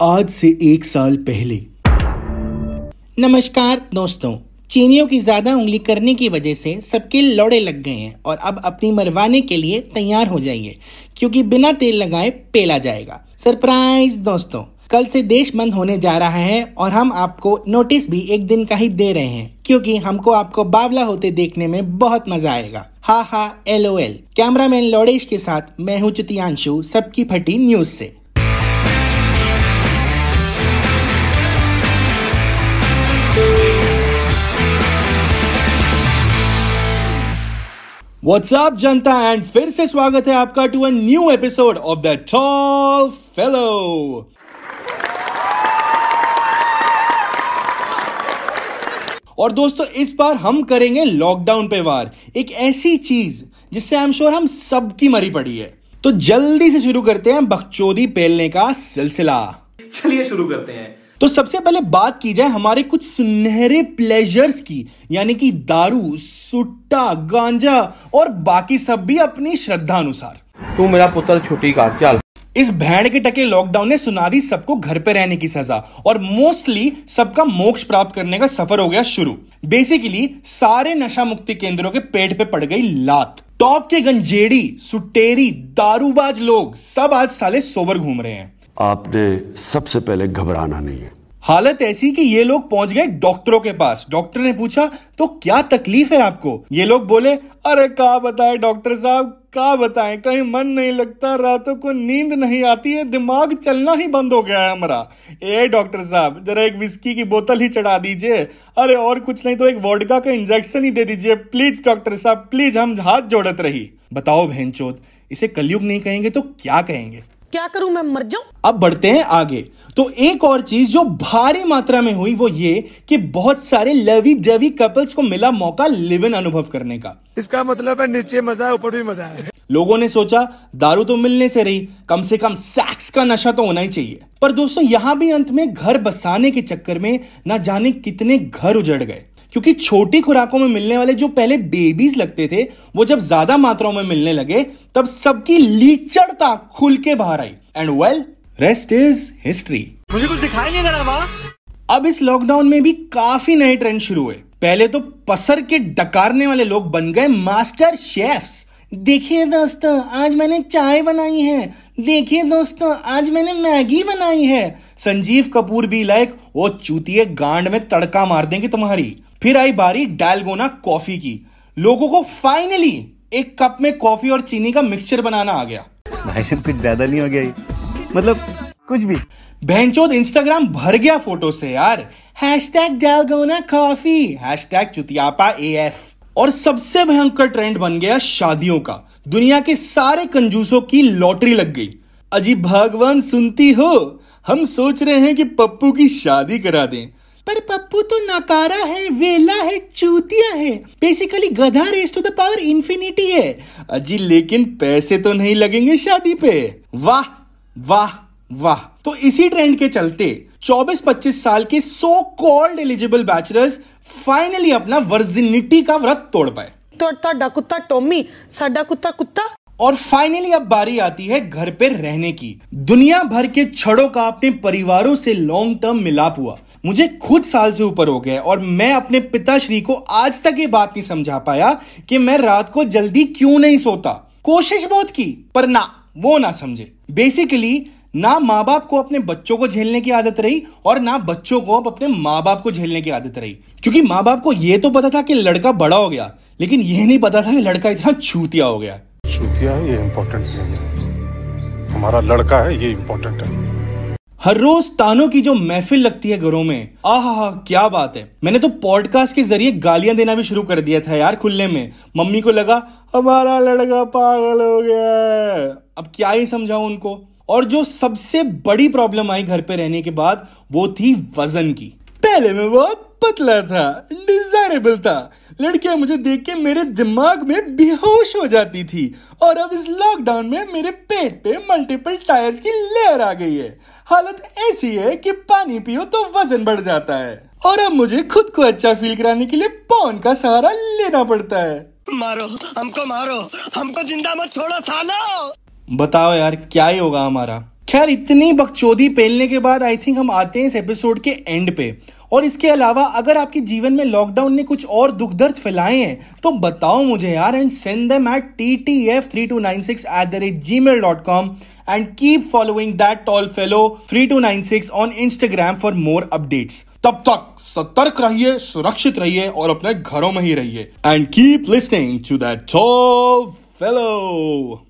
आज से एक साल पहले। नमस्कार दोस्तों, चीनियों की ज़्यादा उंगली करने की वजह से सबके लौड़े लग गए हैं और अब अपनी मरवाने के लिए तैयार हो जाइए, क्योंकि बिना तेल लगाए पेला जाएगा। सरप्राइज़ दोस्तों, कल से देश बंद होने जा रहा है और हम आपको नोटिस भी एक दिन का ही दे रहे हैं, क्योंकि हमको आपको बावला होते देखने में बहुत मज़ा आएगा। हा हा L O L camera man लौड़ेश के साथ मैं हूँ चुतियांशु, सबकी फटी न्यूज़ से। WhatsApp Janata? एंड फिर से स्वागत है आपका to a new episode of the tall fellow और दोस्तों, इस बार हम करेंगे लॉकडाउन पे वार। एक ऐसी चीज़ जिससे आई एम श्योर हम सबकी मरी पड़ी है। तो जल्दी से शुरू करते हैं बकचोदी पेलने का सिलसिला। चलिए शुरू करते हैं। तो सबसे पहले बात की जाए हमारे कुछ सुनहरे प्लेजर्स की यानी कि दारू सुट्टा गांजा और बाकी सब भी अपनी श्रद्धा अनुसार तू मेरा पुत्र छुट्टी का चल। इस भैड़ के टके लॉकडाउन ने सुना दी सबको घर पे रहने की सजा और मोस्टली सबका मोक्ष प्राप्त करने का सफ़र हो गया शुरू। बेसिकली सारे नशा मुक्ति केंद्रों के पेट पे पड़ गई लात। टॉप के गंजेड़ी सुटेरी दारूबाज लोग सब आज साले सोबर घूम रहे हैं। आपने सबसे पहले घबराना नहीं है। हालत ऐसी कि ये लोग पहुँच गए डॉक्टरों के पास। डॉक्टर ने पूछा तो क्या तकलीफ़ है आपको? ये लोग बोले, अरे, का बताए डॉक्टर साहब, का बताएँ? कहीं मन नहीं लगता, रातों को नींद नहीं आती है, दिमाग चलना ही बंद हो गया है हमारा। ए, डॉक्टर साहब, जरा एक विस्की की बोतल ही चढ़ा दीजिए। अरे, और कुछ नहीं तो एक वोडका का इंजेक्शन ही दे दीजिए। प्लीज़ डॉक्टर साहब प्लीज़ हम हाथ जोड़त रही। बताओ, बहन इसे कलयुग नहीं कहेंगे तो क्या कहेंगे? क्या करूँ मैं? मर जाऊँ? अब बढ़ते हैं आगे। तो एक और चीज़ जो भारी मात्रा में हुई वो ये कि बहुत सारे लवी डवी कपल्स को मिला मौका लिव इन अनुभव करने का। इसका मतलब है नीचे मज़ा है ऊपर भी मज़ा है। लोगों ने सोचा दारू तो मिलने से रही कम से कम सेक्स का नशा तो होना ही चाहिए। पर दोस्तों यहाँ भी अंत में घर बसाने के चक्कर में ना जाने कितने घर उजड़ गए। क्योंकि छोटी खुराकों में मिलने वाले जो पहले बेबीज लगते थे वो जब ज़्यादा मात्राओं में मिलने लगे तब सबकी लीचड़ता खुल के बाहर आई। And well rest is history मुझे कुछ दिखाई नहीं दे रहा अब इस लॉकडाउन में भी काफ़ी नए ट्रेंड शुरू हुए। पहले तो पसर के डकारने वाले लोग बन गए मास्टर शेफ्स देखिए दोस्तों आज मैंने चाय बनाई है। देखिए दोस्तों आज मैंने मैगी बनाई है। संजीव कपूर भी लाइक वो चूतिए गांड में तड़का मार देंगे तुम्हारी। फिर आई बारी डालगोना कॉफ़ी की। लोगों को फाइनली एक कप में कॉफ़ी और चीनी का मिक्सचर बनाना आ गया। भाई साहब कुछ ज़्यादा नहीं हो गया मतलब कुछ भी। बहनचोद इंस्टाग्राम भर गया फ़ोटो से यार। Hashtag dalgona coffee hashtag चुतियापा ए एफ़ और सबसे भयंकर ट्रेंड बन गया शादियों का। दुनिया के सारे कंजूसों की लॉटरी लग गई। अजी भगवान सुनती हो हम सोच रहे हैं कि पप्पू की शादी करा दें। पर पप्पू तो नकारा है वेला है चूतिया है। बेसिकली गधा raise to the power infinity है। अजी लेकिन पैसे तो नहीं लगेंगे शादी पे। वाह वाह वाह। तो इसी ट्रेंड के चलते 24-25 साल के so called eligible bachelors finally अपना वर्जिनिटी का व्रत तोड़ पाए। तोड़ता कुत्ता टोमी साडा कुत्ता कुत्ता। और फाइनली अब बारी आती है घर पे रहने की। दुनिया भर के छड़ों का अपने परिवारों से लॉन्ग टर्म मिलाप हुआ। मुझे खुद साल से ऊपर हो गया और मैं अपने पिताश्री को आज तक ये बात नहीं समझा पाया कि मैं रात को जल्दी क्यों नहीं सोता। कोशिश बहुत की, पर ना, वो ना समझे। बेसिकली ना माँ बाप को अपने बच्चों को झेलने की आदत रही और ना बच्चों को अब अपने माँ बाप को झेलने की आदत रही। क्योंकि माँ बाप को यह तो पता था कि लड़का बड़ा हो गया, लेकिन यह नहीं पता था कि लड़का इतना छूतिया हो गया। छूतिया ये इम्पोर्टेंट नहीं है। हमारा लड़का है, ये इम्पोर्टेंट है। हर रोज तानों की जो महफिल लगती है घरों में, आहा क्या बात है। मैंने तो पॉडकास्ट के ज़रिए गालियाँ देना भी शुरू कर दिया था यार खुलने में। मम्मी को लगा, हमारा लड़का पागल हो गया अब क्या ही समझाऊं उनको? और जो सबसे बड़ी प्रॉब्लम आई घर पे रहने के बाद, वो थी वज़न की। पहले मैं बहुत पतला था डिजायरेबल था। लड़कियाँ मुझे देख के मेरे दिमाग में बेहोश हो जाती थी। और अब इस लॉकडाउन में मेरे पेट पे मल्टीपल टायर्स की लेयर आ गई है। हालत ऐसी है कि पानी पियो तो वज़न बढ़ जाता है। और अब मुझे खुद को अच्छा फील कराने के लिए पौन का सहारा लेना पड़ता है। मारो हमको मारो हमको ज़िंदा मत छोड़ो सालो! बताओ यार क्या ही होगा हमारा। खैर, इतनी बकचोदी पेलने के बाद आई थिंक हम आते हैं इस एपिसोड के एंड पे। और इसके अलावा, अगर आपके जीवन में लॉकडाउन ने कुछ और दुख दर्द फैलाए हैं तो बताओ मुझे यार and send them at T T F three two nine six at the rate Gmail dot com and keep following that tall fellow three two nine six on Instagram for more updates तब तक सतर्क रहिए, सुरक्षित रहिए और अपने घरों में ही रहिए। And keep listening to that tall fellow